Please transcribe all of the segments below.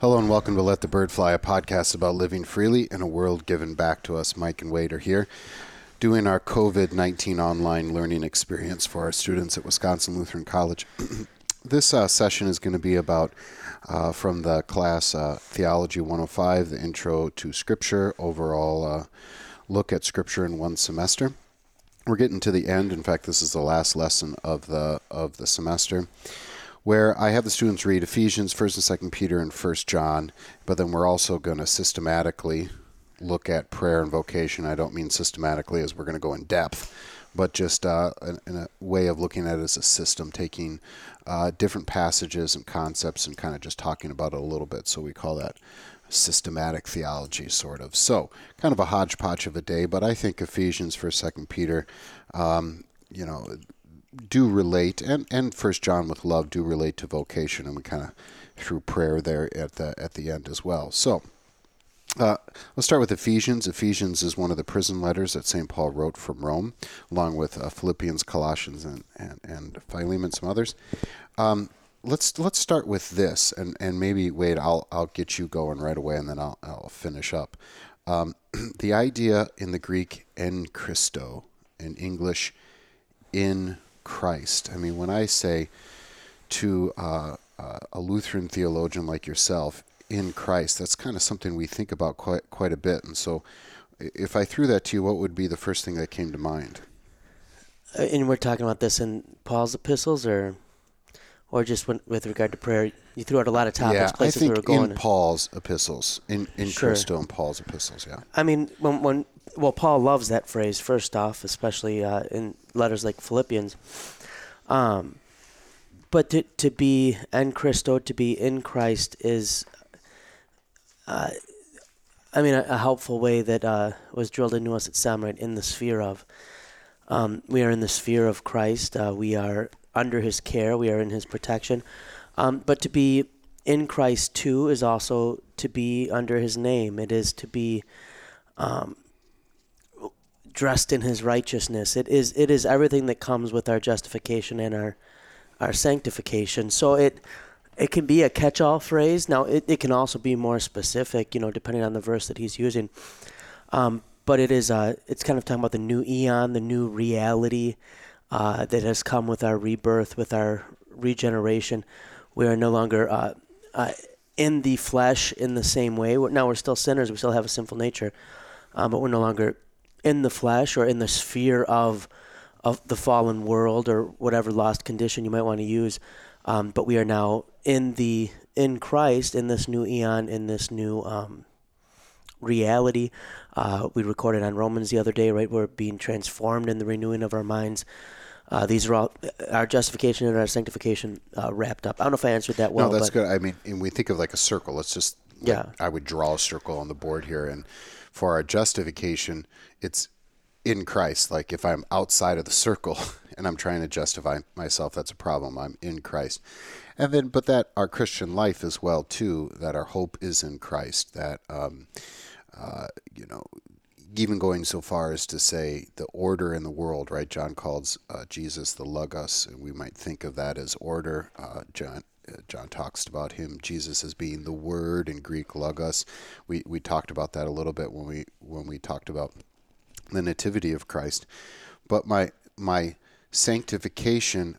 Hello and welcome to Let the Bird Fly, a podcast about living freely in a world given back to us. Mike and Wade are here doing our COVID 19 online learning experience for our students at Wisconsin Lutheran College. this uh, session is going to be about uh, from the class uh, Theology 105, the Intro to Scripture, overall uh, look at Scripture in one semester. We're getting to the end. In fact, this is the last lesson of the of the semester where I have the students read Ephesians, 1st and 2nd Peter, and 1st John, but then we're also going to systematically look at prayer and vocation. I don't mean systematically as we're going to go in depth, but just uh, in, in, a way of looking at it as a system, taking uh, different passages and concepts and kind of just talking about it a little bit. So we call that systematic theology, sort of. So kind of a hodgepodge of a day, but I think Ephesians, First, Second Peter, um, you know, do relate, and and First John with love do relate to vocation, and we kind of through prayer there at the at the end as well. So. Uh, let's start with Ephesians. Ephesians is one of the prison letters that St. Paul wrote from Rome, along with uh, Philippians, Colossians, and, and, and Philemon, some others. Um, let's let's start with this, and, and maybe Wade, I'll I'll get you going right away, and then I'll I'll finish up. Um, the idea in the Greek "en Christo," in English "in Christ." I mean, when I say to uh, uh, a Lutheran theologian like yourself, in Christ. That's kind of something we think about quite quite a bit. And so, if I threw that to you, what would be the first thing that came to mind? Uh, and we're talking about this in Paul's epistles, or or just when, with regard to prayer. You threw out a lot of topics, yeah, places I think we were going. in Paul's epistles, in in Sure. Christo and Paul's epistles. Yeah. I mean, when, when well, Paul loves that phrase. First off, especially uh, in letters like Philippians. Um, but to to be en Christo, to be in Christ, is, uh, I mean, a, a helpful way that uh, was drilled into us at Sam, right? In the sphere of, um, we are in the sphere of Christ. Uh, we are under His care. We are in His protection. Um, but to be in Christ too is also to be under His name. It is to be um, dressed in His righteousness. It is it is everything that comes with our justification and our our sanctification. So it it can be a catch-all phrase. Now it, it can also be more specific, you know, depending on the verse that he's using. Um, but it is uh, it's kind of talking about the new eon, the new reality uh, that has come with our rebirth, with our regeneration. We are no longer uh, uh, in the flesh in the same way. Now we're still sinners. We still have a sinful nature, um, but we're no longer in the flesh or in the sphere of of the fallen world or whatever lost condition you might want to use. Um, but we are now in the in Christ in this new eon in this new um, reality. Uh, we recorded on Romans the other day, right? We're being transformed in the renewing of our minds. Uh, these are all our justification and our sanctification uh, wrapped up. I don't know if I answered that well. no, that's good. I mean, and we think of like a circle. Let's just like, Yeah. I would draw a circle on the board here, and for our justification, it's in Christ. Like if I'm outside of the circle and I'm trying to justify myself, that's a problem. I'm in Christ, and then but that our Christian life as well too. That our hope is in Christ. That um, uh, you know, even going so far as to say the order in the world, right? John calls uh, Jesus the Logos, and we might think of that as order. Uh, John. John talks about him, Jesus as being the Word in Greek logos. We we talked about that a little bit when we when we talked about the nativity of Christ. But my my sanctification,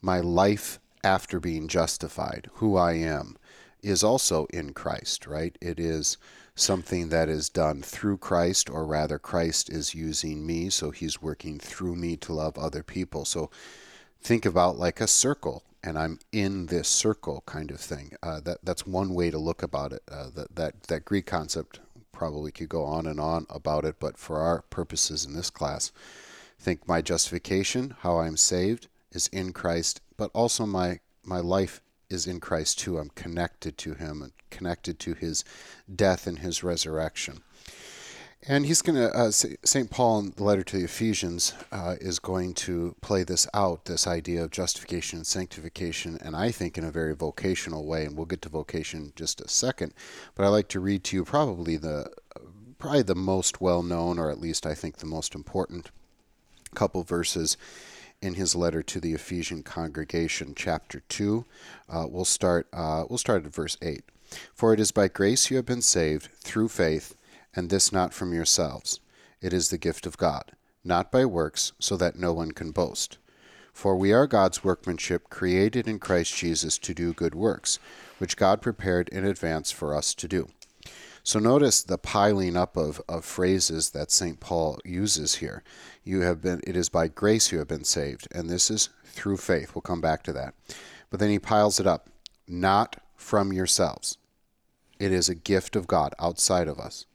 my life after being justified, who I am, is also in Christ, right? It is something that is done through Christ, or rather, Christ is using me, so he's working through me to love other people. So think about like a circle, and I'm in this circle kind of thing. Uh, that that's one way to look about it. Uh, that that that Greek concept probably could go on and on about it, but for our purposes in this class, think my justification, how I'm saved, is in Christ, but also my my life is in Christ too. I'm connected to Him and connected to His death and His resurrection. And he's going to, uh, St. Paul in the letter to the Ephesians uh, is going to play this out, this idea of justification and sanctification, and I think in a very vocational way. And we'll get to vocation in just a second. But I'd like to read to you probably the, probably the most well known, or at least I think the most important couple verses in his letter to the Ephesian congregation, chapter two. Uh, we'll start. Uh, we'll start at verse eight. For it is by grace you have been saved through faith, and this not from yourselves. It is the gift of God, not by works, so that no one can boast. For we are God's workmanship, created in Christ Jesus to do good works, which God prepared in advance for us to do. So notice the piling up of, of phrases that St. Paul uses here. You have been it is by grace you have been saved, and this is through faith. We'll come back to that. But then he piles it up. Not from yourselves. It is a gift of God outside of us.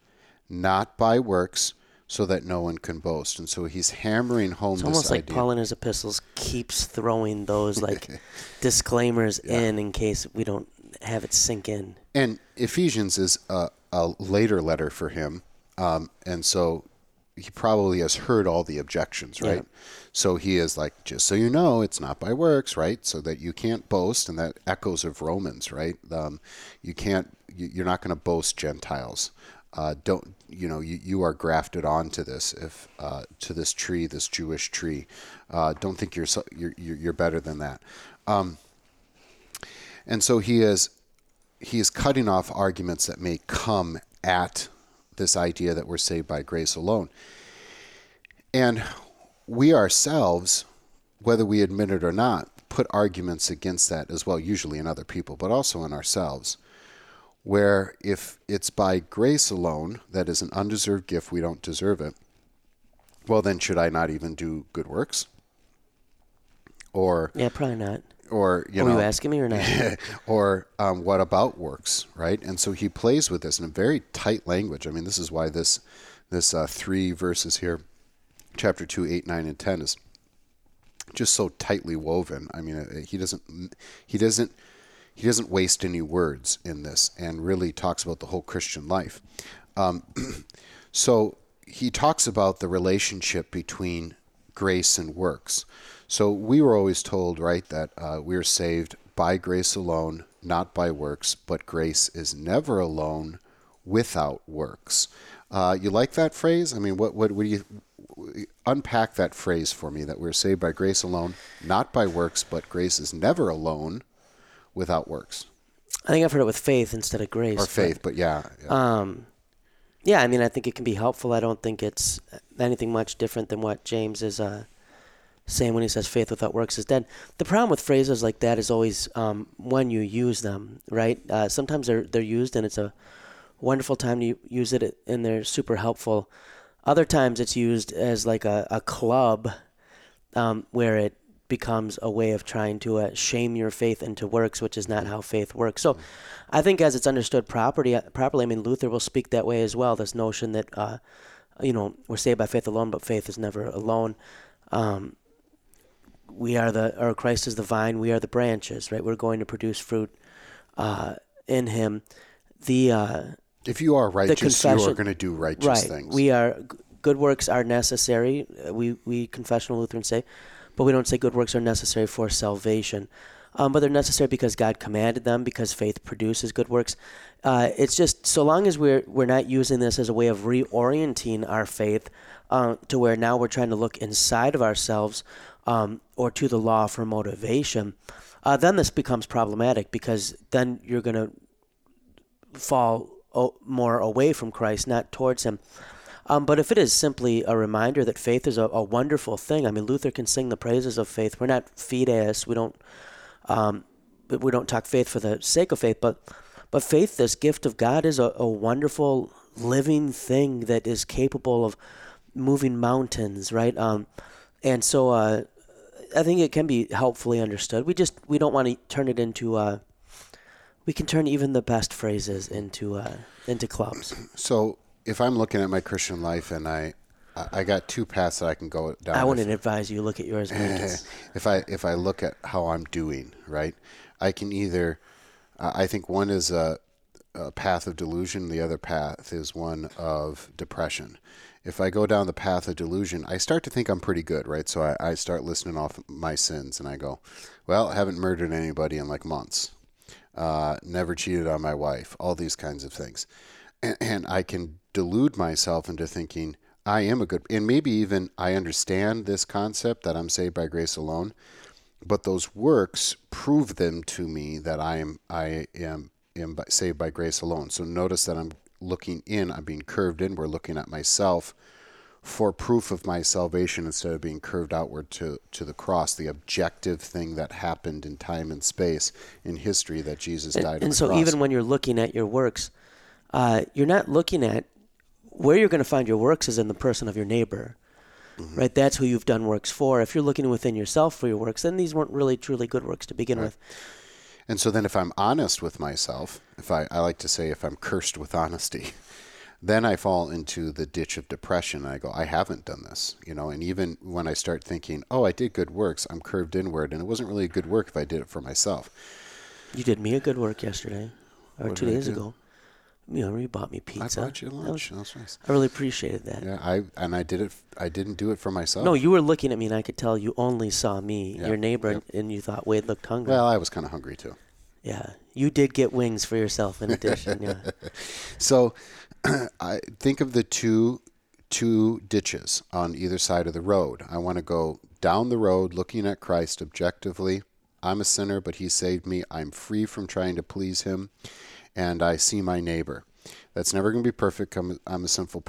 Not by works, so that no one can boast. And so he's hammering home It's almost like idea. Paul in his epistles keeps throwing those like disclaimers in in case we don't have it sink in. And Ephesians is a, a later letter for him. Um, and so he probably has heard all the objections, right? So he is like, just so you know, it's not by works, right? So that you can't boast, and that echoes of Romans, right? Um, you can't, you, you're not going to boast Gentiles. Uh, don't you know you, you are grafted onto this if uh, to this tree this Jewish tree uh, don't think you're, so, you're you're better than that um, and so he is he is cutting off arguments that may come at this idea that we're saved by grace alone. And we ourselves, whether we admit it or not, put arguments against that as well, usually in other people, but also in ourselves. Where if it's by grace alone, that is an undeserved gift, we don't deserve it, well, then should I not even do good works? Or, Yeah, probably not. or you Were know, you asking me or not? or um, what about works, right? And so he plays with this in a very tight language. I mean, this is why this this uh, three verses here, chapter two, eight, nine, and ten, is just so tightly woven. I mean, uh, he doesn't he doesn't he doesn't waste any words in this, and really talks about the whole Christian life. Um, so he talks about the relationship between grace and works. So we were always told, right, that uh, we are saved by grace alone, not by works, but grace is never alone without works. Uh, you like that phrase? I mean, what, what, do you unpack that phrase for me that we're saved by grace alone, not by works, but grace is never alone without works I think I've heard it with faith instead of grace. or but- faith, but yeah. yeah. Um, yeah, I mean, I think it can be helpful. I don't think it's anything much different than what James is uh, saying when he says faith without works is dead. The problem with phrases like that is always um, when you use them, right? Uh, sometimes they're they're used and it's a wonderful time to use it and they're super helpful. Other times it's used as like a, a club um, where it becomes a way of trying to uh, shame your faith into works, which is not how faith works. So, I think as it's understood properly, properly, I mean Luther will speak that way as well. This notion that uh, you know we're saved by faith alone, but faith is never alone. Um, we are the, or Christ is the vine. We are the branches, right? We're going to produce fruit uh, in Him. The uh, if you are righteous, you are going to do righteous right. things. We are good works are necessary. uh, We we confessional Lutherans say, but we don't say good works are necessary for salvation. Um, but they're necessary because God commanded them. Because faith produces good works. Uh, it's just so long as we're we're not using this as a way of reorienting our faith uh, to where now we're trying to look inside of ourselves um, or to the law for motivation. Uh, then this becomes problematic because then you're going to fall o- more away from Christ, not towards Him. Um, but if it is simply a reminder that faith is a, a wonderful thing, I mean, Luther can sing the praises of faith. We're not fideists. We don't, um, we don't talk faith for the sake of faith, but, but faith, this gift of God, is a, a wonderful living thing that is capable of moving mountains, right? Um, and so, uh, I think it can be helpfully understood. We just we don't want to turn it into. Uh, we can turn even the best phrases into uh, into clubs. So if I'm looking at my Christian life and I, I got two paths that I can go down. I wouldn't advise you look at yours. If I if I look at how I'm doing, right, I can either, uh, I think one is a, a path of delusion, the other path is one of depression. If I go down the path of delusion, I start to think I'm pretty good, right? So I, I start listening off my sins and I go, well, I haven't murdered anybody in like months, uh, never cheated on my wife, all these kinds of things. And, and I can delude myself into thinking, I am a good, and maybe even I understand this concept that I'm saved by grace alone, but those works prove them to me that I am I am am by, saved by grace alone. So notice that I'm looking in, I'm being curved in, we're looking at myself for proof of my salvation instead of being curved outward to, to the cross, the objective thing that happened in time and space in history that Jesus died and on the so cross. even when you're looking at your works, uh, you're not looking at where you're going to find your works is in the person of your neighbor. Mm-hmm. Right, that's who you've done works for. If you're looking within yourself for your works, then these weren't really truly good works to begin with. And so then if I'm honest with myself, if I, I like to say if I'm cursed with honesty, then I fall into the ditch of depression. I go, I haven't done this, you know. And even when I start thinking, oh, I did good works, I'm curved inward, and it wasn't really a good work if I did it for myself. You did me a good work yesterday, or What two days ago. You know, you bought me pizza. I bought you lunch. That lunch. was- nice. I really appreciated that. Yeah, I and I did it. I didn't do it for myself. No, you were looking at me, and I could tell you only saw me, Yeah, your neighbor, yep. and you thought Wade looked hungry. Well, I was kind of hungry too. yeah, you did get wings for yourself in addition. yeah. So, I think of the two two ditches on either side of the road. I want to go down the road looking at Christ objectively. I'm a sinner, but he saved me. I'm free from trying to please him, and I see my neighbor. That's never going to be perfect. I'm, I'm a sinful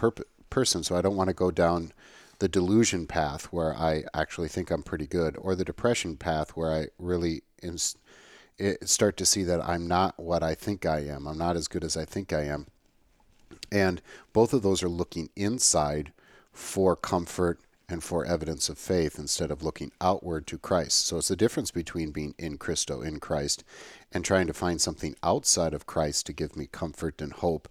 person, so I don't want to go down the delusion path where I actually think I'm pretty good, or the depression path where I really start to see that I'm not what I think I am. I'm not as good as I think I am. And both of those are looking inside for comfort and for evidence of faith instead of looking outward to Christ. So it's the difference between being in Christo, in Christ, and trying to find something outside of Christ to give me comfort and hope.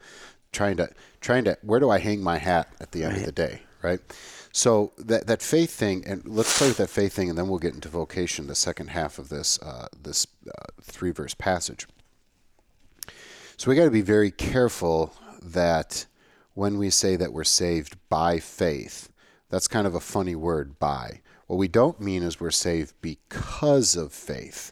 Trying to, trying to, where do I hang my hat at the end of the day, right? So that that faith thing, and let's play with that faith thing, and then we'll get into vocation, the second half of this uh, this uh, three verse passage. So we got to be very careful that when we say that we're saved by faith, that's kind of a funny word, by. What we don't mean is we're saved because of faith,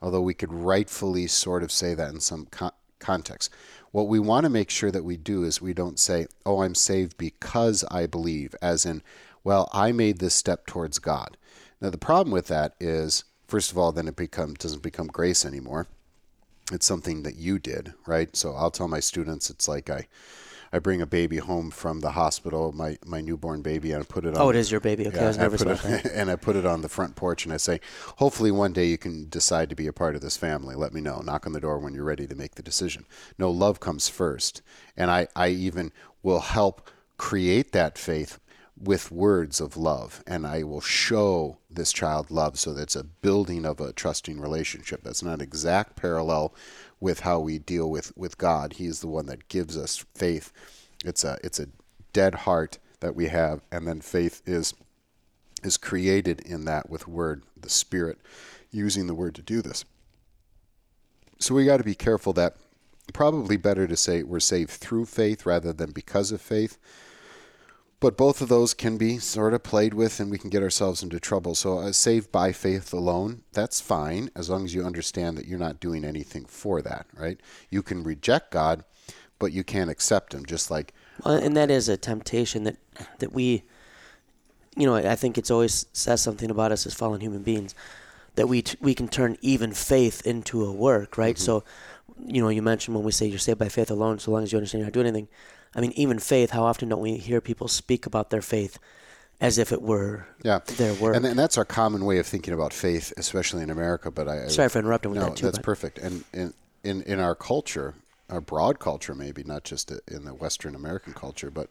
although we could rightfully sort of say that in some con- context. What we want to make sure that we do is we don't say, oh, I'm saved because I believe, as in, well, I made this step towards God. Now, the problem with that is, first of all, then it become, doesn't become grace anymore it's something that you did, right? So I'll tell my students it's like I I bring a baby home from the hospital, my my newborn baby, and I put it on. Oh, it is your baby. Okay, I was nervous put about it, that. and I put it on the front porch, and I say, hopefully one day you can decide to be a part of this family. Let me know. Knock on the door when you're ready to make the decision. No, love comes first, and I I even will help create that faith with words of love and I will show this child love so that it's a building of a trusting relationship. That's not an exact parallel with how we deal with, with God. He's the one that gives us faith. It's a it's a dead heart that we have and then faith is is created in that with word, the spirit using the word to do this. So we got to be careful that probably better to say we're saved through faith rather than because of faith but both of those can be sort of played with and we can get ourselves into trouble so uh, saved by faith alone that's fine as long as you understand that you're not doing anything for that right you can reject god but you can't accept him just like Well, and that is a temptation that that we, you know, I think it's always says something about us as fallen human beings that we t- we can turn even faith into a work, right? So, you know, you mentioned when we say you're saved by faith alone, so long as you understand you're not doing anything. I mean, even faith. How often don't we hear people speak about their faith as if it were yeah their work? and, and that's our common way of thinking about faith especially in america but i I- Sorry for interrupting with no that too. that's but- perfect and in, in in our culture our broad culture maybe not just in the western american culture but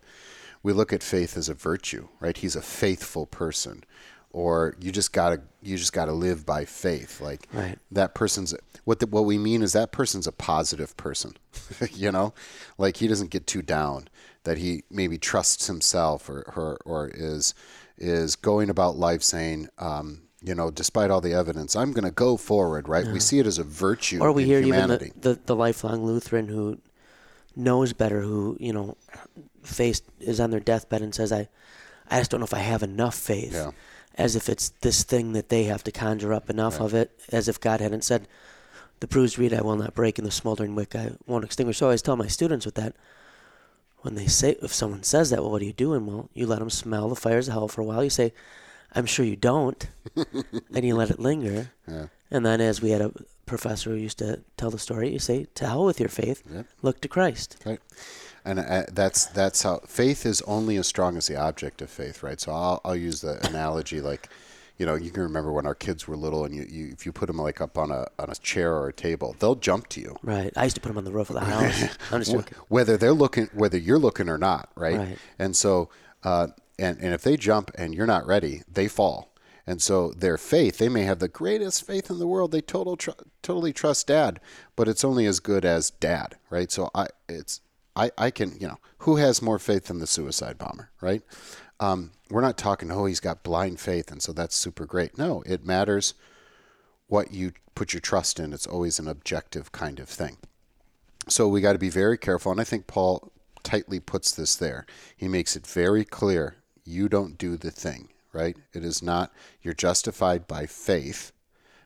we look at faith as a virtue right he's a faithful person or you just gotta you just gotta live by faith like Right. that person's what the, what we mean is that person's a positive person you know like he doesn't get too down that he maybe trusts himself or or, or is is going about life saying um, you know despite all the evidence i'm going to go forward right we see it as a virtue or we hear humanity even the, the, the lifelong Lutheran who knows better, who you know, faced is on their deathbed and says, "I, I just don't know if I have enough faith." Yeah. As if it's this thing that they have to conjure up enough of it, as if God hadn't said, "The bruised reed I will not break, and the smoldering wick I won't extinguish." So I always tell my students with that. When they say, if someone says that, well, what are you doing? Well, you let them smell the fires of hell for a while. You say, "I'm sure you don't," and you let it linger. Yeah. And then, as we had a professor who used to tell the story. You say, "To hell with your faith. Yep. Look to Christ." Right. And uh, that's that's how faith is only as strong as the object of faith, right? So I'll I'll use the analogy like, you know, you can remember when our kids were little, and you, you if you put them like up on a on a chair or a table, they'll jump to you, Right. I used to put them on the roof of the house. I'm just joking. whether they're looking, whether you're looking or not, right? Right. And so, uh, and and if they jump and you're not ready, they fall. And so their faith, they may have the greatest faith in the world. They total tr- totally trust dad, but it's only as good as dad, right? So I it's I I can you know who has more faith than the suicide bomber, right? Um, we're not talking oh he's got blind faith and so that's super great. No, it matters what you put your trust in. It's always an objective kind of thing. So we got to be very careful. And I think Paul tightly puts this there. He makes it very clear you don't do the thing, right? It is not, you're justified by faith,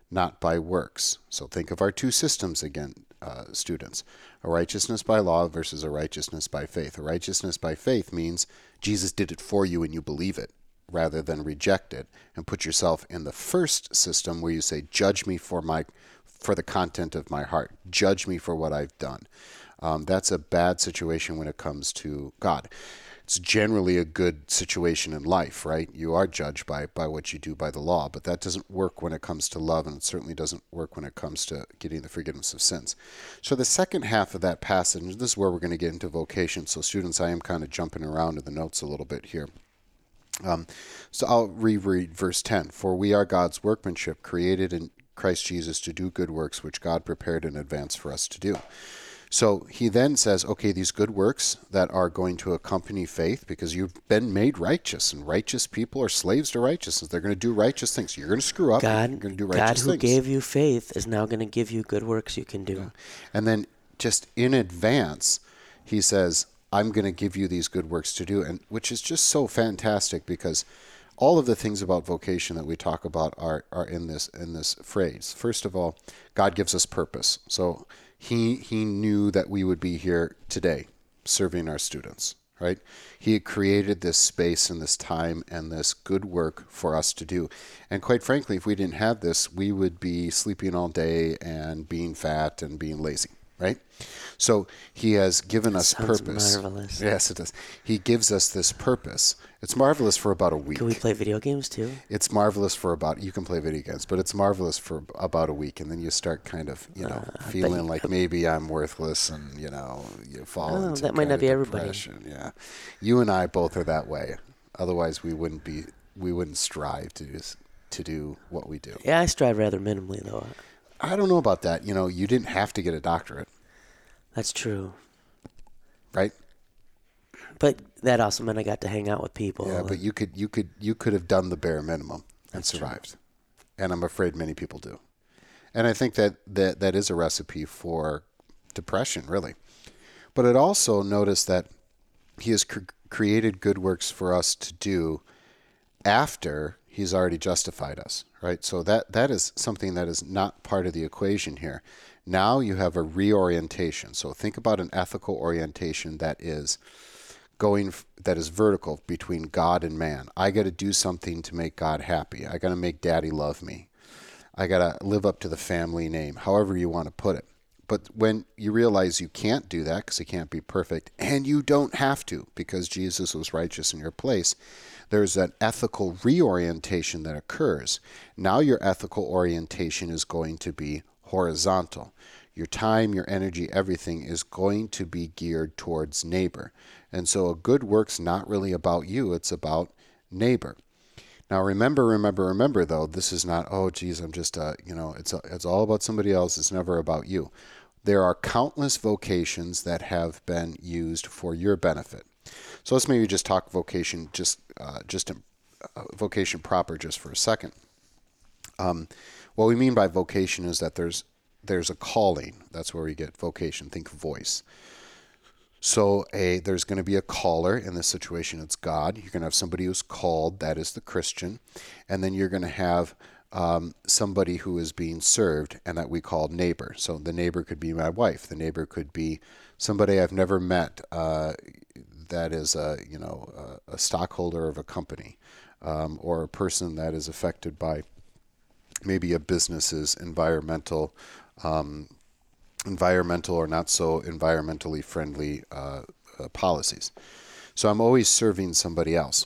not by works. So think of our two systems again, uh, students a righteousness by law versus a righteousness by faith. A righteousness by faith means Jesus did it for you and you believe it rather than reject it and put yourself in the first system where you say judge me for my for the content of my heart. Judge me for what i've done. Um, that's a bad situation when it comes to god it's generally a good situation in life right you are judged by by what you do by the law but that doesn't work when it comes to love and it certainly doesn't work when it comes to getting the forgiveness of sins so the second half of that passage this is where we're going to get into vocation so students i am kind of jumping around in the notes a little bit here um, so I'll reread verse 10. For we are God's workmanship, created in Christ Jesus to do good works, which God prepared in advance for us to do. So he then says, okay, these good works that are going to accompany faith, because you've been made righteous, and righteous people are slaves to righteousness. They're going to do righteous things. You're going to screw up. God, you're going to do God who things. gave you faith is now going to give you good works you can do. And then just in advance, he says, I'm going to give you these good works to do, and which is just so fantastic because all of the things about vocation that we talk about are, are in this in this phrase. First of all, God gives us purpose. So he he knew that we would be here today serving our students, right? He had created this space and this time and this good work for us to do. And quite frankly, if we didn't have this, we would be sleeping all day and being fat and being lazy, right? So he has given us purpose. marvelous. Yes, it does. He gives us this purpose. It's marvelous for about a week. Can we play video games too? It's marvelous for about you can play video games, but it's marvelous for about a week, and then you start kind of you know Uh, feeling like maybe I'm worthless, and you know you fall Oh, into that might not be everybody. Yeah, you and I both are that way. Otherwise, we wouldn't be we wouldn't strive to do, to do what we do. Yeah, I strive rather minimally though. I don't know about that. You know, you didn't have to get a doctorate, That's true. right? But that also meant I got to hang out with people. Yeah, but you could you could you could have done the bare minimum and That's true. survived. And I'm afraid many people do. And I think that, that that is a recipe for depression, really. But it also notice that he has cr- created good works for us to do after he's already justified us, right? So that that is something that is not part of the equation here. Now you have a reorientation. So think about an ethical orientation that is going that is vertical between God and man. I got to do something to make God happy. I got to make daddy love me. I got to live up to the family name, however you want to put it. But when you realize you can't do that because it can't be perfect, and you don't have to because Jesus was righteous in your place, there's an ethical reorientation that occurs. Now your ethical orientation is going to be horizontal. Your time, your energy, everything is going to be geared towards neighbor. And so a good work's not really about you, it's about neighbor. Now remember, remember, remember though, this is not, oh geez, I'm just uh, you know, it's it's all about somebody else, it's never about you. There are countless vocations that have been used for your benefit. So let's maybe just talk vocation, just uh, just uh, vocation proper, just for a second. Um, what we mean by vocation is that there's there's a calling. That's where we get vocation. Think voice. So a there's going to be a caller in this situation. It's God. You're going to have somebody who's called. That is the Christian, and then you're going to have um, somebody who is being served, and that we call neighbor. So the neighbor could be my wife. The neighbor could be somebody I've never met. Uh, that is a you know a, a stockholder of a company, um, or a person that is affected by maybe a business's environmental um, environmental or not so environmentally friendly uh, uh, policies. So I'm always serving somebody else.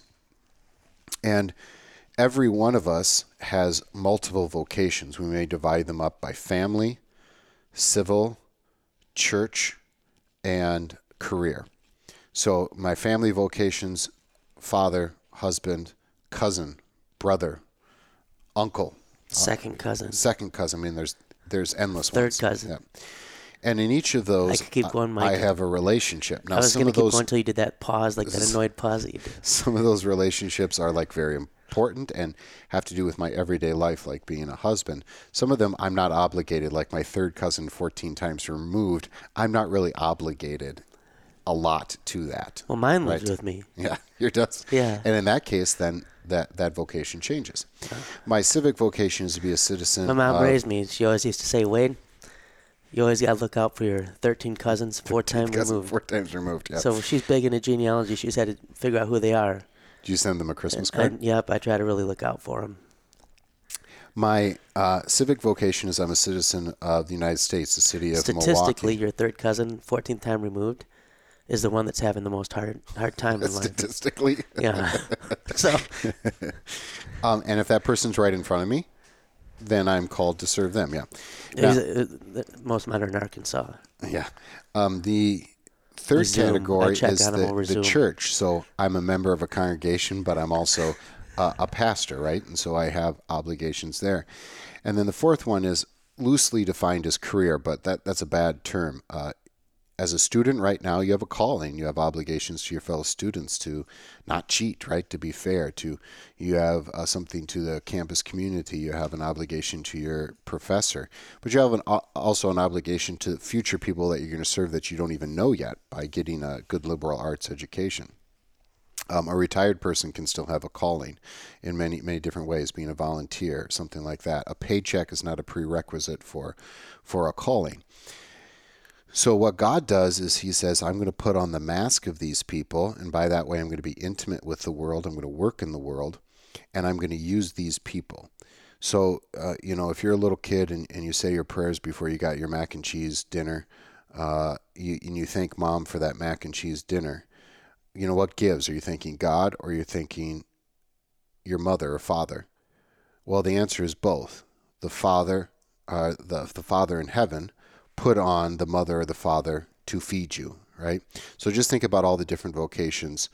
And every one of us has multiple vocations. We may divide them up by family, civil, church, and career. So my family vocations father, husband, cousin, brother, uncle, Second cousin. second cousin. I mean, there's there's endless Third ones. cousin. Yeah. And in each of those, I could keep going, I have a relationship. Now, I was some going to of keep those going until you did that pause, like that annoyed pause that you did. some of those relationships are like very important and have to do with my everyday life, like being a husband. Some of them I'm not obligated, like my third cousin, 14 times removed. I'm not really obligated a lot to that. Well, mine lives Right. with me. Yeah, your does. Yeah. And in that case, then that that vocation changes. My civic vocation is to be a citizen. My mom of- raised me. She always used to say, Wade, you always got to look out for your 13 cousins, four times cousin removed. Four times removed. Yeah. So she's big into genealogy. She's had to figure out who they are. Do you send them a Christmas card? And, yep, I try to really look out for them. My uh, civic vocation is I'm a citizen of the United States, the city of Statistically, Milwaukee. your third cousin, 14th time removed, is the one that's having the most hard hard time in life. Statistically. Yeah. so, Um, and if that person's right in front of me, then I'm called to serve them. Yeah. Now- most mine are in Arkansas. Yeah. Um, the third Zoom. Category is the, the church. So I'm a member of a congregation, but I'm also uh, a pastor, right? And so I have obligations there. And then the fourth one is loosely defined as career, but that, that's a bad term. Uh, as a student right now, you have a calling. You have obligations to your fellow students to not cheat, right? To be fair. To you have uh, something to the campus community. You have an obligation to your professor, but you have an, al- also an obligation to future people that you're going to serve that you don't even know yet by getting a good liberal arts education. Um, a retired person can still have a calling in many many different ways, being a volunteer, something like that. A paycheck is not a prerequisite for for a calling. So what God does is He says, I'm going to put on the mask of these people, and by that way, I'm going to be intimate with the world. I'm going to work in the world, and I'm going to use these people. So uh, you know, if you're a little kid and, and you say your prayers before you got your mac and cheese dinner, uh, you, and you thank mom for that mac and cheese dinner, you know what gives? Are you thinking God or are you're thinking your mother or father? Well, the answer is both. The father, uh, the the father in heaven, put on the mother or the father to feed you, right? So just think about all the different vocations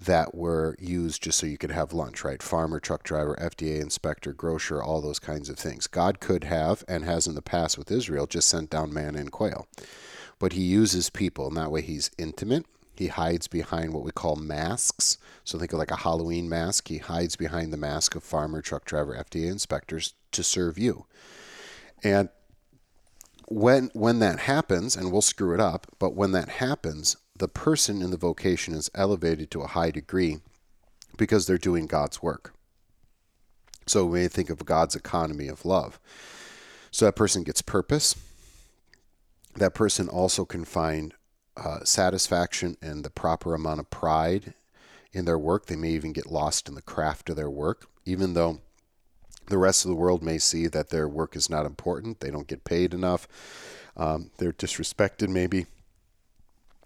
that were used just so you could have lunch, right? Farmer, truck driver, FDA inspector, grocer, all those kinds of things. God could have and has in the past with Israel just sent down manna and quail. But he uses people, and that way he's intimate. He hides behind what we call masks. So think of like a Halloween mask. He hides behind the mask of farmer, truck driver, FDA inspectors to serve you. And when when that happens, and we'll screw it up, but when that happens, the person in the vocation is elevated to a high degree because they're doing God's work. So we may think of God's economy of love. So that person gets purpose. That person also can find uh, satisfaction and the proper amount of pride in their work. They may even get lost in the craft of their work, even though the rest of the world may see that their work is not important. They don't get paid enough. Um, they're disrespected, maybe.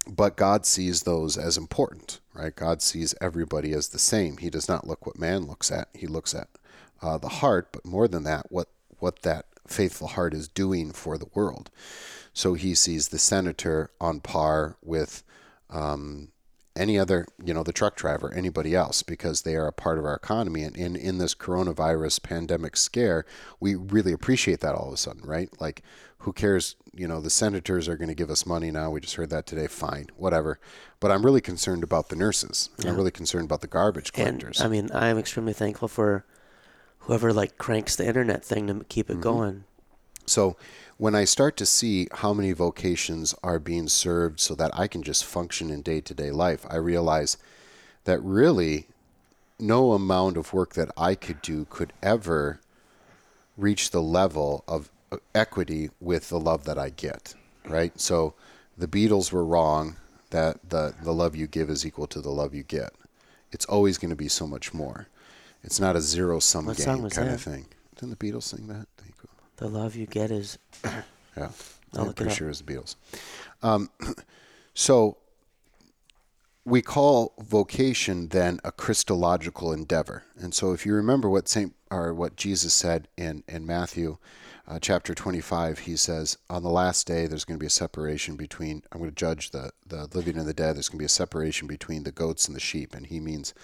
But God sees those as important, right? God sees everybody as the same. He does not look what man looks at. He looks at uh, the heart, but more than that, what what that faithful heart is doing for the world. So he sees the senator on par with um, any other, you know, the truck driver, anybody else, because they are a part of our economy. And in, in this coronavirus pandemic scare, we really appreciate that all of a sudden, right? Like, who cares? You know, the senators are going to give us money now. We just heard that today. Fine, whatever. But I'm really concerned about the nurses. And I'm really concerned about the garbage collectors. And. I mean, I am extremely thankful for whoever like cranks the internet thing to keep it Mm-hmm. going. So when I start to see how many vocations are being served so that I can just function in day to day life, I realize that really no amount of work that I could do could ever reach the level of uh, equity with the love that I get, right? So the Beatles were wrong that the, the love you give is equal to the love you get. It's always going to be so much more. It's not a zero sum game kind that? of thing. Didn't the Beatles sing that? The love you get is Yeah. I'm pretty sure it was the Beatles. Um, so we call vocation then a Christological endeavor. And so if you remember what Saint or what Jesus said in in Matthew uh, chapter 25, he says, on the last day there's going to be a separation between I'm going to judge the the living and the dead. There's going to be a separation between the goats and the sheep, and he means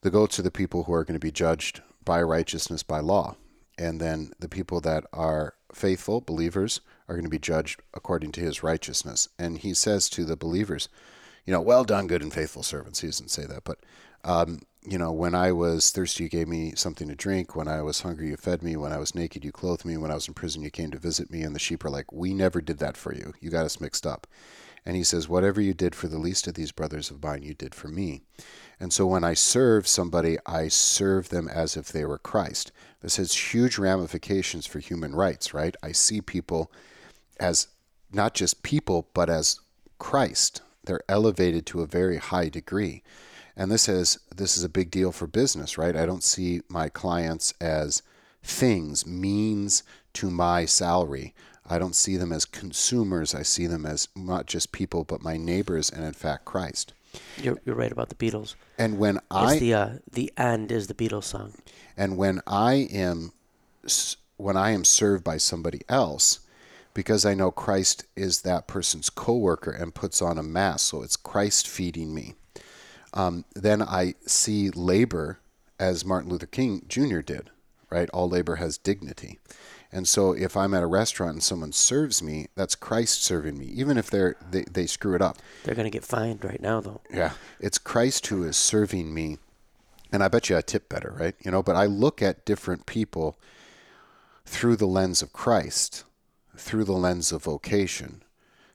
the goats are the people who are going to be judged by righteousness by law. And then the people that are faithful, believers, are going to be judged according to his righteousness. And he says to the believers, you know, well done, good and faithful servants. He doesn't say that, but, um, you know, when I was thirsty, you gave me something to drink. When I was hungry, you fed me. When I was naked, you clothed me. When I was in prison, you came to visit me. And the sheep are like, we never did that for you. You got us mixed up. And he says, whatever you did for the least of these brothers of mine, you did for me. And so when I serve somebody, I serve them as if they were Christ. This has huge ramifications for human rights, right? I see people as not just people, but as Christ. They're elevated to a very high degree. And this is this is a big deal for business, right? I don't see my clients as things, means to my salary. I don't see them as consumers. I see them as not just people, but my neighbors, and in fact, Christ. You're, you're right about the Beatles. And when It's I the uh, the end is the Beatles song. and when I am when I am served by somebody else, because I know Christ is that person's coworker and puts on a mask, so it's Christ feeding me. Um, then I see labor as Martin Luther King Jr. did, right? All labor has dignity. And so if I'm at a restaurant and someone serves me, that's Christ serving me, even if they're they, they screw it up. They're gonna get fined right now though. Yeah. It's Christ who is serving me. And I bet you I tip better, right? You know, but I look at different people through the lens of Christ, through the lens of vocation,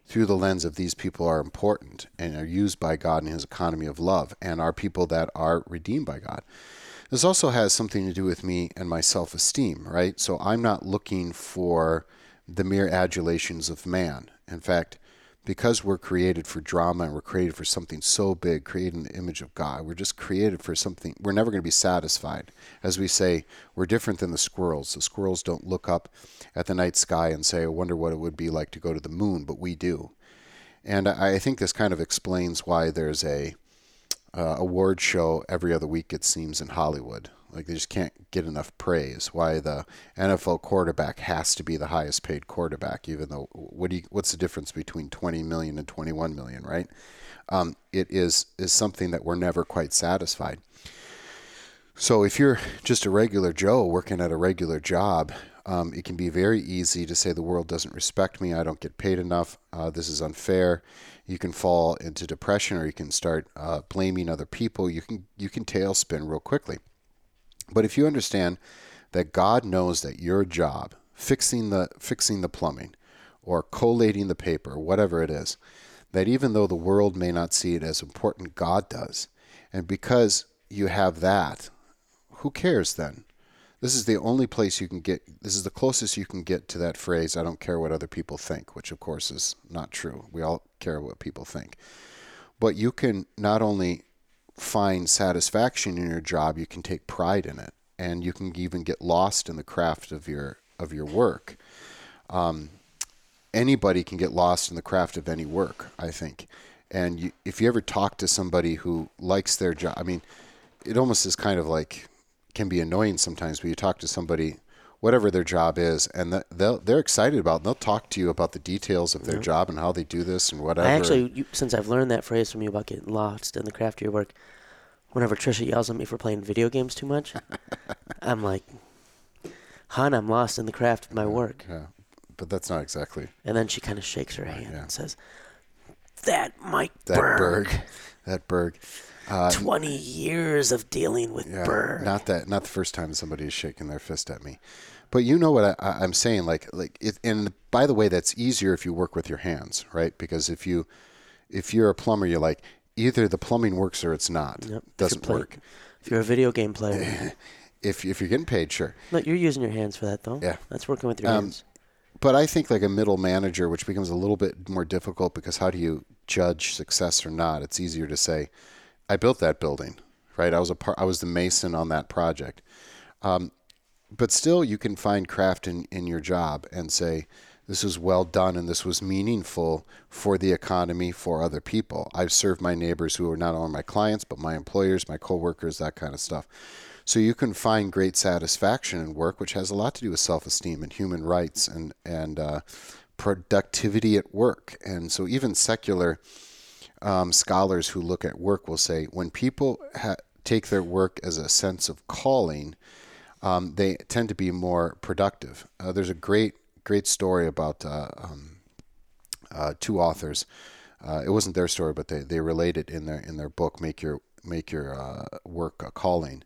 through the lens of these people are important and are used by God in his economy of love and are people that are redeemed by God. This also has something to do with me and my self esteem, right? So I'm not looking for the mere adulations of man. In fact, because we're created for drama and we're created for something so big, created in the image of God, we're just created for something. We're never going to be satisfied. As we say, we're different than the squirrels. The squirrels don't look up at the night sky and say, I wonder what it would be like to go to the moon, but we do. And I think this kind of explains why there's a uh, award show every other week, it seems, in Hollywood. Like they just can't get enough praise. Why the NFL quarterback has to be the highest paid quarterback, even though what do you, what's the difference between 20 million and 21 million, right? Um, it is is something that we're never quite satisfied. So if you're just a regular Joe working at a regular job, um, it can be very easy to say the world doesn't respect me. I don't get paid enough. Uh, this is unfair. You can fall into depression, or you can start uh, blaming other people. You can you can tailspin real quickly. But if you understand that God knows that your job, fixing the fixing the plumbing, or collating the paper, whatever it is, that even though the world may not see it as important, God does, and because you have that, who cares then? This is the only place you can get, this is the closest you can get to that phrase, I don't care what other people think, which of course is not true. We all care what people think. But you can not only find satisfaction in your job, you can take pride in it. And you can even get lost in the craft of your of your work. Um, anybody can get lost in the craft of any work, I think. And you, if you ever talk to somebody who likes their job, I mean, it almost is kind of like can be annoying sometimes. when you talk to somebody, whatever their job is, and they'll they're excited about. It, and they'll talk to you about the details of their job and how they do this and whatever. I actually, you, since I've learned that phrase from you about getting lost in the craft of your work, whenever Trisha yells at me for playing video games too much, I'm like, "Hon, I'm lost in the craft of my work." yeah, but that's not exactly And then she kind of shakes her hand yeah. and says, "That Mike that Berg, Berg, that Berg. Uh, twenty years of dealing with Yeah, Berg." not that, not the first time somebody is shaking their fist at me, but you know what I, I'm saying. Like, like it. And by the way, that's easier if you work with your hands, right? Because if you, if you're a plumber, you're like either the plumbing works or it's not. Yep. Doesn't play- work. If you're a video game player, If if you're getting paid, sure. no, you're using your hands for that though. Yeah. that's working with your Um, hands. But I think like a middle manager, which becomes a little bit more difficult because how do you judge success or not? It's easier to say, I built that building, right? I was a part, I was the mason on that project. Um, but still, you can find craft in, in your job and say, this was well done and this was meaningful for the economy for other people. I've served my neighbors who are not only my clients but my employers, my coworkers, that kind of stuff. So you can find great satisfaction in work, which has a lot to do with self-esteem and human rights and and uh, productivity at work. And so even secular um, scholars who look at work will say when people ha- take their work as a sense of calling, um, they tend to be more productive. Uh, there's a great great story about uh, um, uh, two authors. Uh, it wasn't their story, but they, they relate it in their in their book. Make your make your uh, work a calling,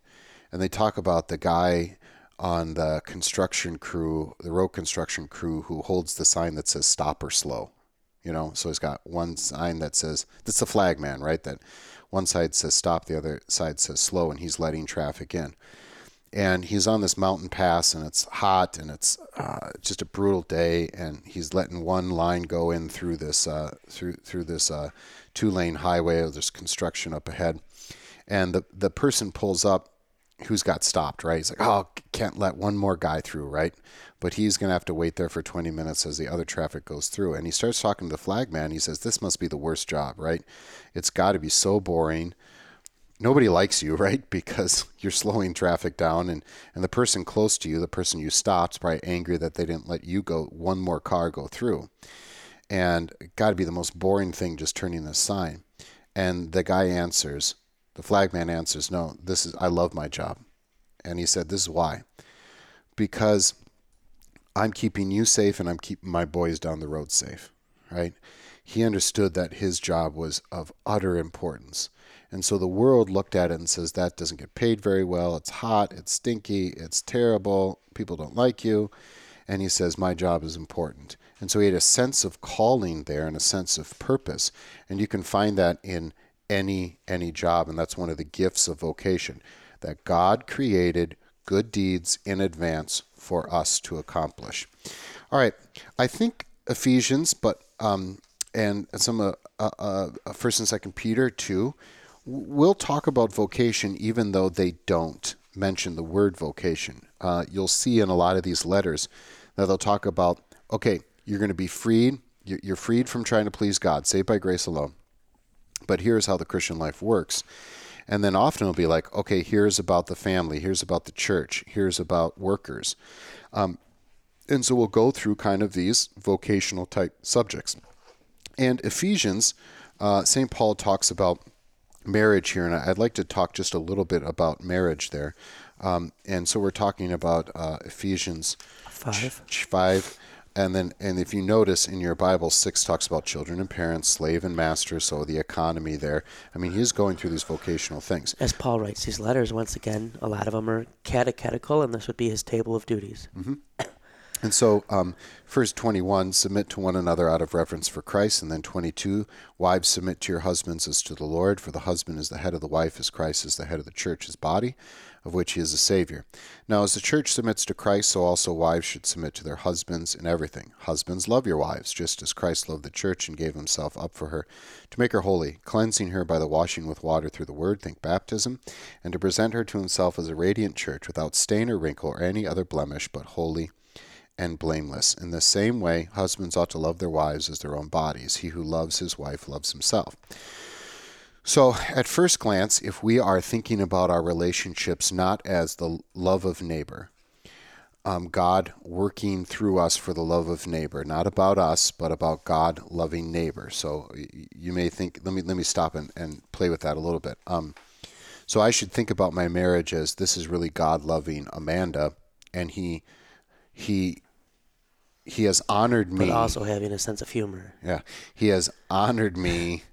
and they talk about the guy on the construction crew, the road construction crew, who holds the sign that says "Stop or Slow." You know, so he's got one sign that says that's the flag man, right? That one side says stop, the other side says slow, and he's letting traffic in. And he's on this mountain pass, and it's hot, and it's uh, just a brutal day, and he's letting one line go in through this uh, through through this uh, two lane highway. or this construction up ahead, and the the person pulls up who's got stopped, right? He's like, oh, can't let one more guy through, right? But he's going to have to wait there for 20 minutes as the other traffic goes through. And he starts talking to the flag man. He says, this must be the worst job, right? It's got to be so boring. Nobody likes you, right? Because you're slowing traffic down, and, and the person close to you, the person you stopped, is probably angry that they didn't let you go, one more car go through. And got to be the most boring thing just turning the sign. And the guy answers, the flagman answers, "No, this is I love my job." And he said, "This is why. Because I'm keeping you safe and I'm keeping my boys down the road safe." Right? He understood that his job was of utter importance. And so the world looked at it and says that doesn't get paid very well. It's hot, it's stinky, it's terrible. People don't like you. And he says, My job is important. And so he had a sense of calling there and a sense of purpose. And you can find that in any any job and that's one of the gifts of vocation that God created good deeds in advance for us to accomplish. All right, I think Ephesians, but um, and some uh, uh, uh, First and Second Peter too. We'll talk about vocation, even though they don't mention the word vocation. Uh, you'll see in a lot of these letters that they'll talk about. Okay, you're going to be freed. You're freed from trying to please God, saved by grace alone but here's how the Christian life works. And then often it'll be like, okay, here's about the family, here's about the church, here's about workers. Um, and so we'll go through kind of these vocational type subjects. And Ephesians, uh, St. Paul talks about marriage here, and I'd like to talk just a little bit about marriage there. Um, and so we're talking about uh, Ephesians 5. 5 and then and if you notice in your bible six talks about children and parents slave and master so the economy there i mean he's going through these vocational things as paul writes these letters once again a lot of them are catechetical and this would be his table of duties mm-hmm. And so, um, first 21, submit to one another out of reverence for Christ. And then 22, wives, submit to your husbands as to the Lord, for the husband is the head of the wife, as Christ is the head of the church, his body, of which he is the Savior. Now, as the church submits to Christ, so also wives should submit to their husbands in everything. Husbands, love your wives, just as Christ loved the church and gave himself up for her, to make her holy, cleansing her by the washing with water through the word, think baptism, and to present her to himself as a radiant church, without stain or wrinkle or any other blemish, but holy and blameless. In the same way, husbands ought to love their wives as their own bodies. He who loves his wife loves himself. So, at first glance, if we are thinking about our relationships not as the love of neighbor, um, God working through us for the love of neighbor, not about us, but about God loving neighbor. So you may think, let me let me stop and, and play with that a little bit. Um, so I should think about my marriage as this is really God loving Amanda, and He He he has honored me. But also having a sense of humor. Yeah. He has honored me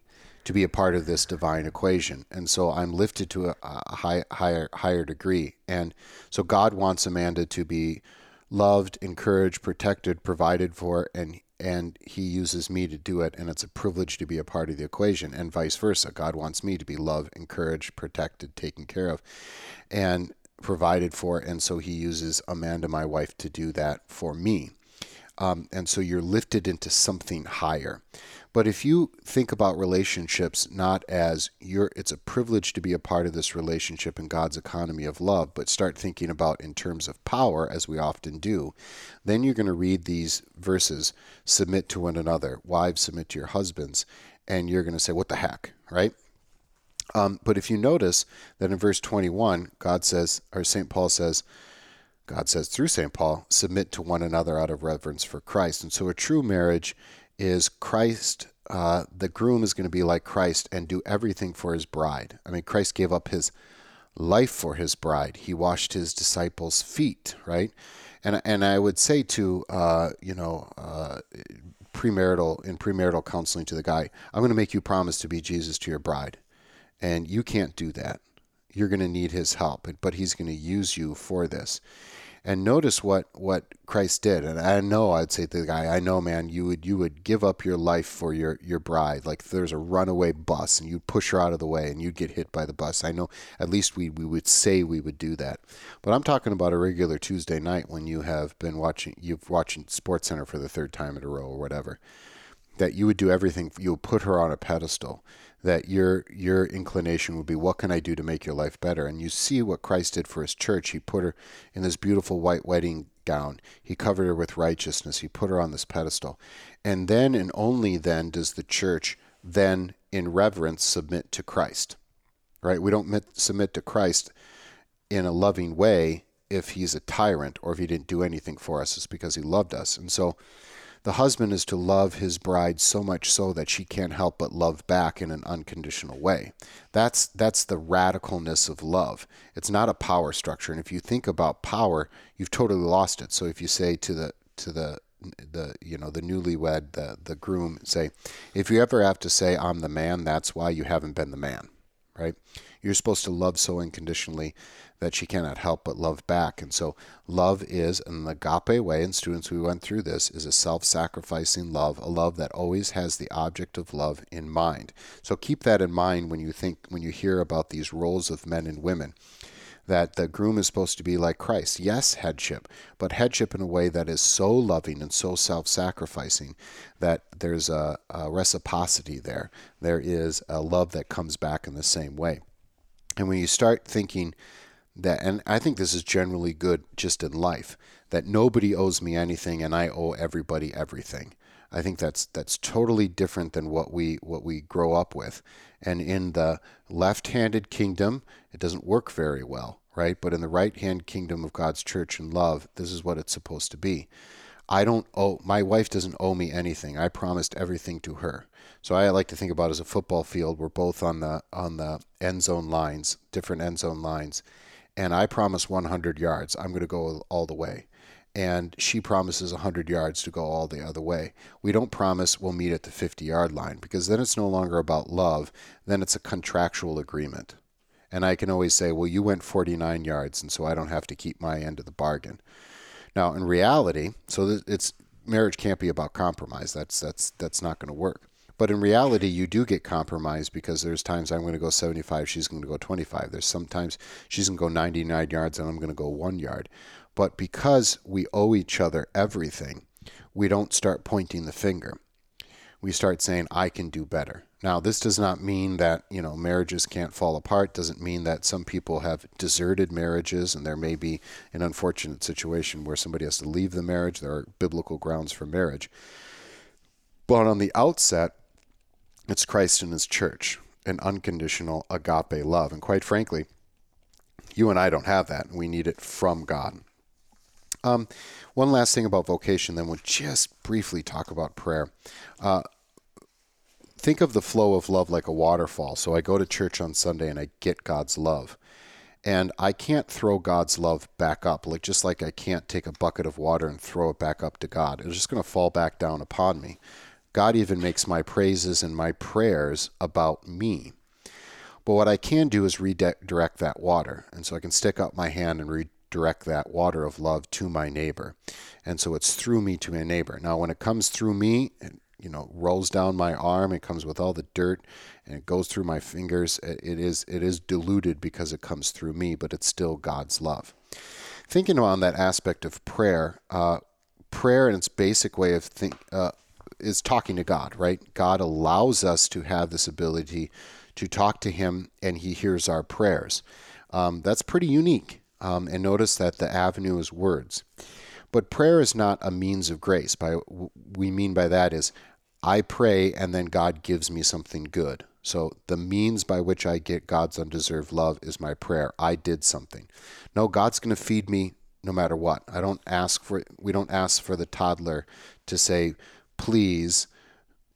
to be a part of this divine equation. And so I'm lifted to a, a high, higher, higher degree. And so God wants Amanda to be loved, encouraged, protected, provided for, and and he uses me to do it and it's a privilege to be a part of the equation and vice versa god wants me to be loved encouraged protected taken care of and provided for and so he uses amanda my wife to do that for me Um, and so you're lifted into something higher. But if you think about relationships not as it's a privilege to be a part of this relationship in God's economy of love, but start thinking about in terms of power, as we often do, then you're going to read these verses submit to one another, wives submit to your husbands, and you're going to say, what the heck, right? Um, but if you notice that in verse 21, God says, or St. Paul says, God says through St. Paul, submit to one another out of reverence for Christ. And so a true marriage is Christ, uh, the groom is going to be like Christ and do everything for his bride. I mean, Christ gave up his life for his bride. He washed his disciples' feet, right? And and I would say to uh, you know uh, premarital in premarital counseling to the guy, I'm going to make you promise to be Jesus to your bride, and you can't do that. You're going to need his help, but he's going to use you for this and notice what what Christ did. And I know I'd say to the guy, I know, man, you would you would give up your life for your your bride. Like there's a runaway bus and you'd push her out of the way and you'd get hit by the bus. I know at least we we would say we would do that. But I'm talking about a regular Tuesday night when you have been watching you've watching Sports Center for the third time in a row or whatever. That you would do everything. You would put her on a pedestal that your your inclination would be what can I do to make your life better? And you see what Christ did for his church. He put her in this beautiful white wedding gown. He covered her with righteousness. He put her on this pedestal. And then and only then does the church then in reverence submit to Christ right? We don't submit to Christ in a loving way if he's a tyrant or if he didn't do anything for us. It's because he loved us. And so the husband is to love his bride so much so that she can't help but love back in an unconditional way. That's that's the radicalness of love. It's not a power structure. And if you think about power, you've totally lost it. So if you say to the to the the you know the newlywed the the groom say if you ever have to say i'm the man that's why you haven't been the man right you're supposed to love so unconditionally that she cannot help but love back. And so, love is, in the agape way, and students, we went through this, is a self sacrificing love, a love that always has the object of love in mind. So, keep that in mind when you think, when you hear about these roles of men and women. That the groom is supposed to be like Christ. Yes, headship, but headship in a way that is so loving and so self sacrificing that there's a, a reciprocity there. There is a love that comes back in the same way. And when you start thinking that, and I think this is generally good just in life, that nobody owes me anything and I owe everybody everything. I think that's that's totally different than what we what we grow up with. And in the left-handed kingdom, it doesn't work very well, right? But in the right-hand kingdom of God's church and love, this is what it's supposed to be. I don't owe my wife doesn't owe me anything. I promised everything to her. So I like to think about as a football field. We're both on the on the end zone lines, different end zone lines, and I promise 100 yards. I'm going to go all the way. And she promises 100 yards to go all the other way. We don't promise we'll meet at the 50 yard line because then it's no longer about love. Then it's a contractual agreement. And I can always say, well, you went 49 yards, and so I don't have to keep my end of the bargain. Now, in reality, so it's marriage can't be about compromise. That's that's that's not going to work. But in reality, you do get compromised because there's times I'm going to go 75, she's going to go 25. There's sometimes she's going to go 99 yards and I'm going to go one yard. But because we owe each other everything, we don't start pointing the finger. We start saying, I can do better. Now, this does not mean that, you know, marriages can't fall apart. Doesn't mean that some people have deserted marriages and there may be an unfortunate situation where somebody has to leave the marriage. There are biblical grounds for marriage. But on the outset, it's Christ and his church, an unconditional agape love. And quite frankly, you and I don't have that. We need it from God. Um, one last thing about vocation, then we'll just briefly talk about prayer. Uh, think of the flow of love like a waterfall. So I go to church on Sunday and I get God's love. And I can't throw God's love back up, like just like I can't take a bucket of water and throw it back up to God. It's just going to fall back down upon me. God even makes my praises and my prayers about me. But what I can do is redirect that water. And so I can stick up my hand and redirect that water of love to my neighbor. And so it's through me to my neighbor. Now, when it comes through me, and you know rolls down my arm it comes with all the dirt and it goes through my fingers it is it is diluted because it comes through me but it's still god's love thinking on that aspect of prayer uh, prayer in its basic way of think uh, is talking to God, right? God allows us to have this ability to talk to Him, and He hears our prayers. Um, that's pretty unique. Um, and notice that the avenue is words. But prayer is not a means of grace. By we mean by that is I pray and then God gives me something good. So the means by which I get God's undeserved love is my prayer. I did something. No, God's going to feed me no matter what. I don't ask for we don't ask for the toddler to say, "Please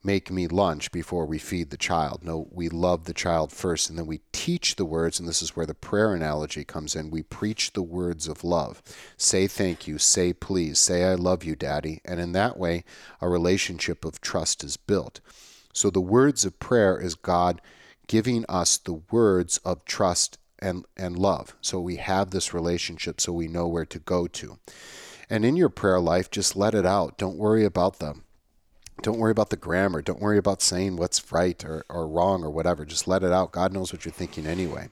make me lunch before we feed the child." No, we love the child first and then we teach the words and this is where the prayer analogy comes in. We preach the words of love. Say thank you, say please, say I love you, daddy, and in that way a relationship of trust is built. So the words of prayer is God giving us the words of trust and, and love. So we have this relationship so we know where to go to. And in your prayer life, just let it out. Don't worry about them. Don't worry about the grammar. Don't worry about saying what's right or, or wrong or whatever. Just let it out. God knows what you're thinking anyway.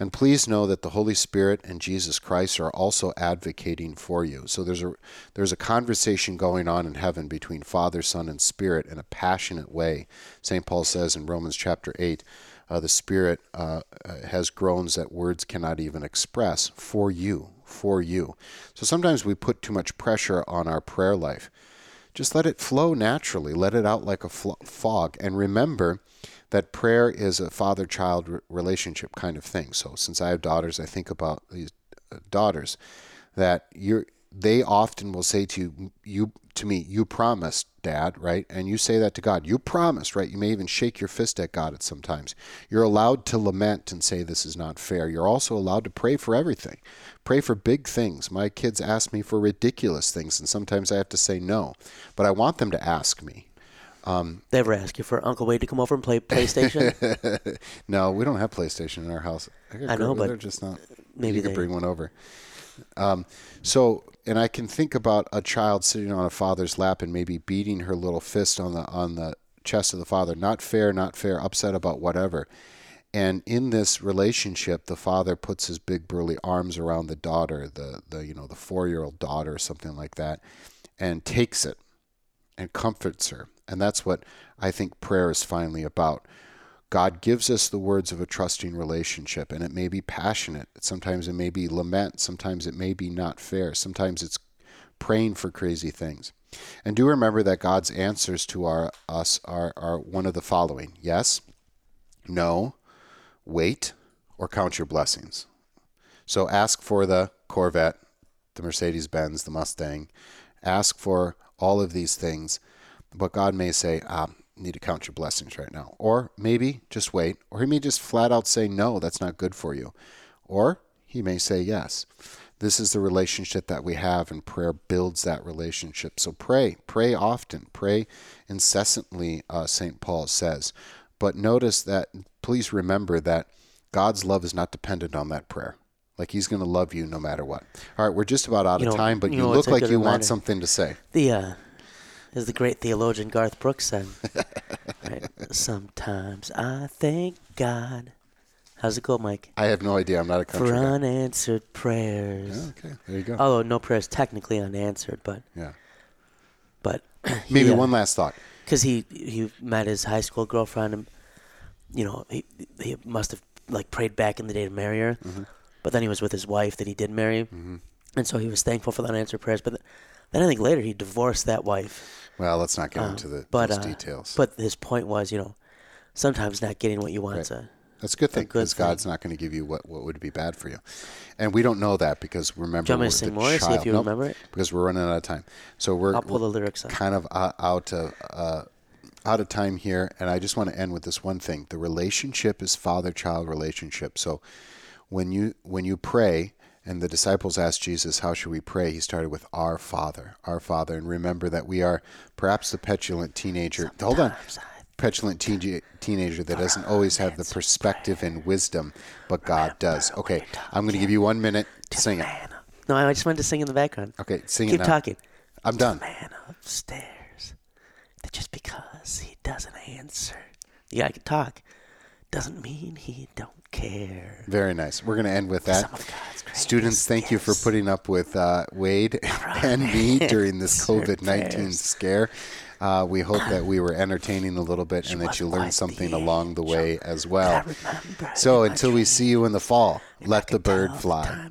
And please know that the Holy Spirit and Jesus Christ are also advocating for you. So there's a there's a conversation going on in heaven between Father, Son, and Spirit in a passionate way. St. Paul says in Romans chapter 8, uh, the Spirit uh, uh, has groans that words cannot even express for you, for you. So sometimes we put too much pressure on our prayer life. Just let it flow naturally. Let it out like a fog. And remember that prayer is a father child relationship kind of thing. So since I have daughters, I think about these uh, daughters that you're they often will say to you, you to me, you promised, Dad, right? And you say that to God. You promised, right? You may even shake your fist at God at sometimes. You're allowed to lament and say this is not fair. You're also allowed to pray for everything. Pray for big things. My kids ask me for ridiculous things, and sometimes I have to say no. But I want them to ask me. Um, they ever ask you for Uncle Wade to come over and play PlayStation? no, we don't have PlayStation in our house. I, I know, but they're just not. Maybe you could bring one over. Um, so, and I can think about a child sitting on a father's lap and maybe beating her little fist on the on the chest of the father. Not fair, not fair. Upset about whatever. And in this relationship, the father puts his big burly arms around the daughter, the the you know the four year old daughter or something like that, and takes it and comforts her and that's what I think prayer is finally about. God gives us the words of a trusting relationship, and it may be passionate. Sometimes it may be lament. Sometimes it may be not fair. Sometimes it's praying for crazy things. And do remember that God's answers to our us are, are one of the following yes, no, wait, or count your blessings. So ask for the Corvette, the Mercedes Benz, the Mustang. Ask for all of these things but God may say, ah, need to count your blessings right now. Or maybe just wait. Or he may just flat out say, no, that's not good for you. Or he may say yes. This is the relationship that we have, and prayer builds that relationship. So pray, pray often, pray incessantly, uh, St. Paul says. But notice that, please remember that God's love is not dependent on that prayer. Like he's going to love you no matter what. All right, we're just about out you of know, time, but you, you know, look like you reminder. want something to say. The uh, as the great theologian Garth Brooks said. right? Sometimes I thank God. How's it go, Mike? I have no idea. I'm not a country For guy. unanswered prayers. Yeah, okay, there you go. Although no prayers technically unanswered, but yeah. But maybe one last thought. Because he he met his high school girlfriend, and you know he he must have like prayed back in the day to marry her, mm-hmm. but then he was with his wife that he did marry, mm-hmm. and so he was thankful for the unanswered prayers. But then I think later he divorced that wife. Well, let's not get um, into the but, those uh, details. But his point was, you know, sometimes not getting what you want right. a that's a good thing because God's not going to give you what, what would be bad for you, and we don't know that because remember. Do you want me more? Child. See if you nope, remember it. Because we're running out of time, so we're. I'll pull the lyrics. Kind of out of uh, out of time here, and I just want to end with this one thing: the relationship is father-child relationship. So when you when you pray, and the disciples asked Jesus, How should we pray? He started with Our Father, Our Father. And remember that we are perhaps the petulant teenager. Sometimes hold on. Petulant teen- teenager that doesn't always have the perspective and wisdom, but God does. Okay, I'm going to give you one minute to sing it. No, I just wanted to sing in the background. Okay, sing Keep it Keep talking. I'm done. man upstairs that just because he doesn't answer, yeah, I can talk doesn't mean he don't care. Very nice. We're going to end with that. Some of God's greatest Students, thank you for putting up with uh, Wade and me during this COVID 19 scare. Uh, we hope that we were entertaining a little bit and that you learned something along the way as well. So until we see you in the fall, let the bird fly.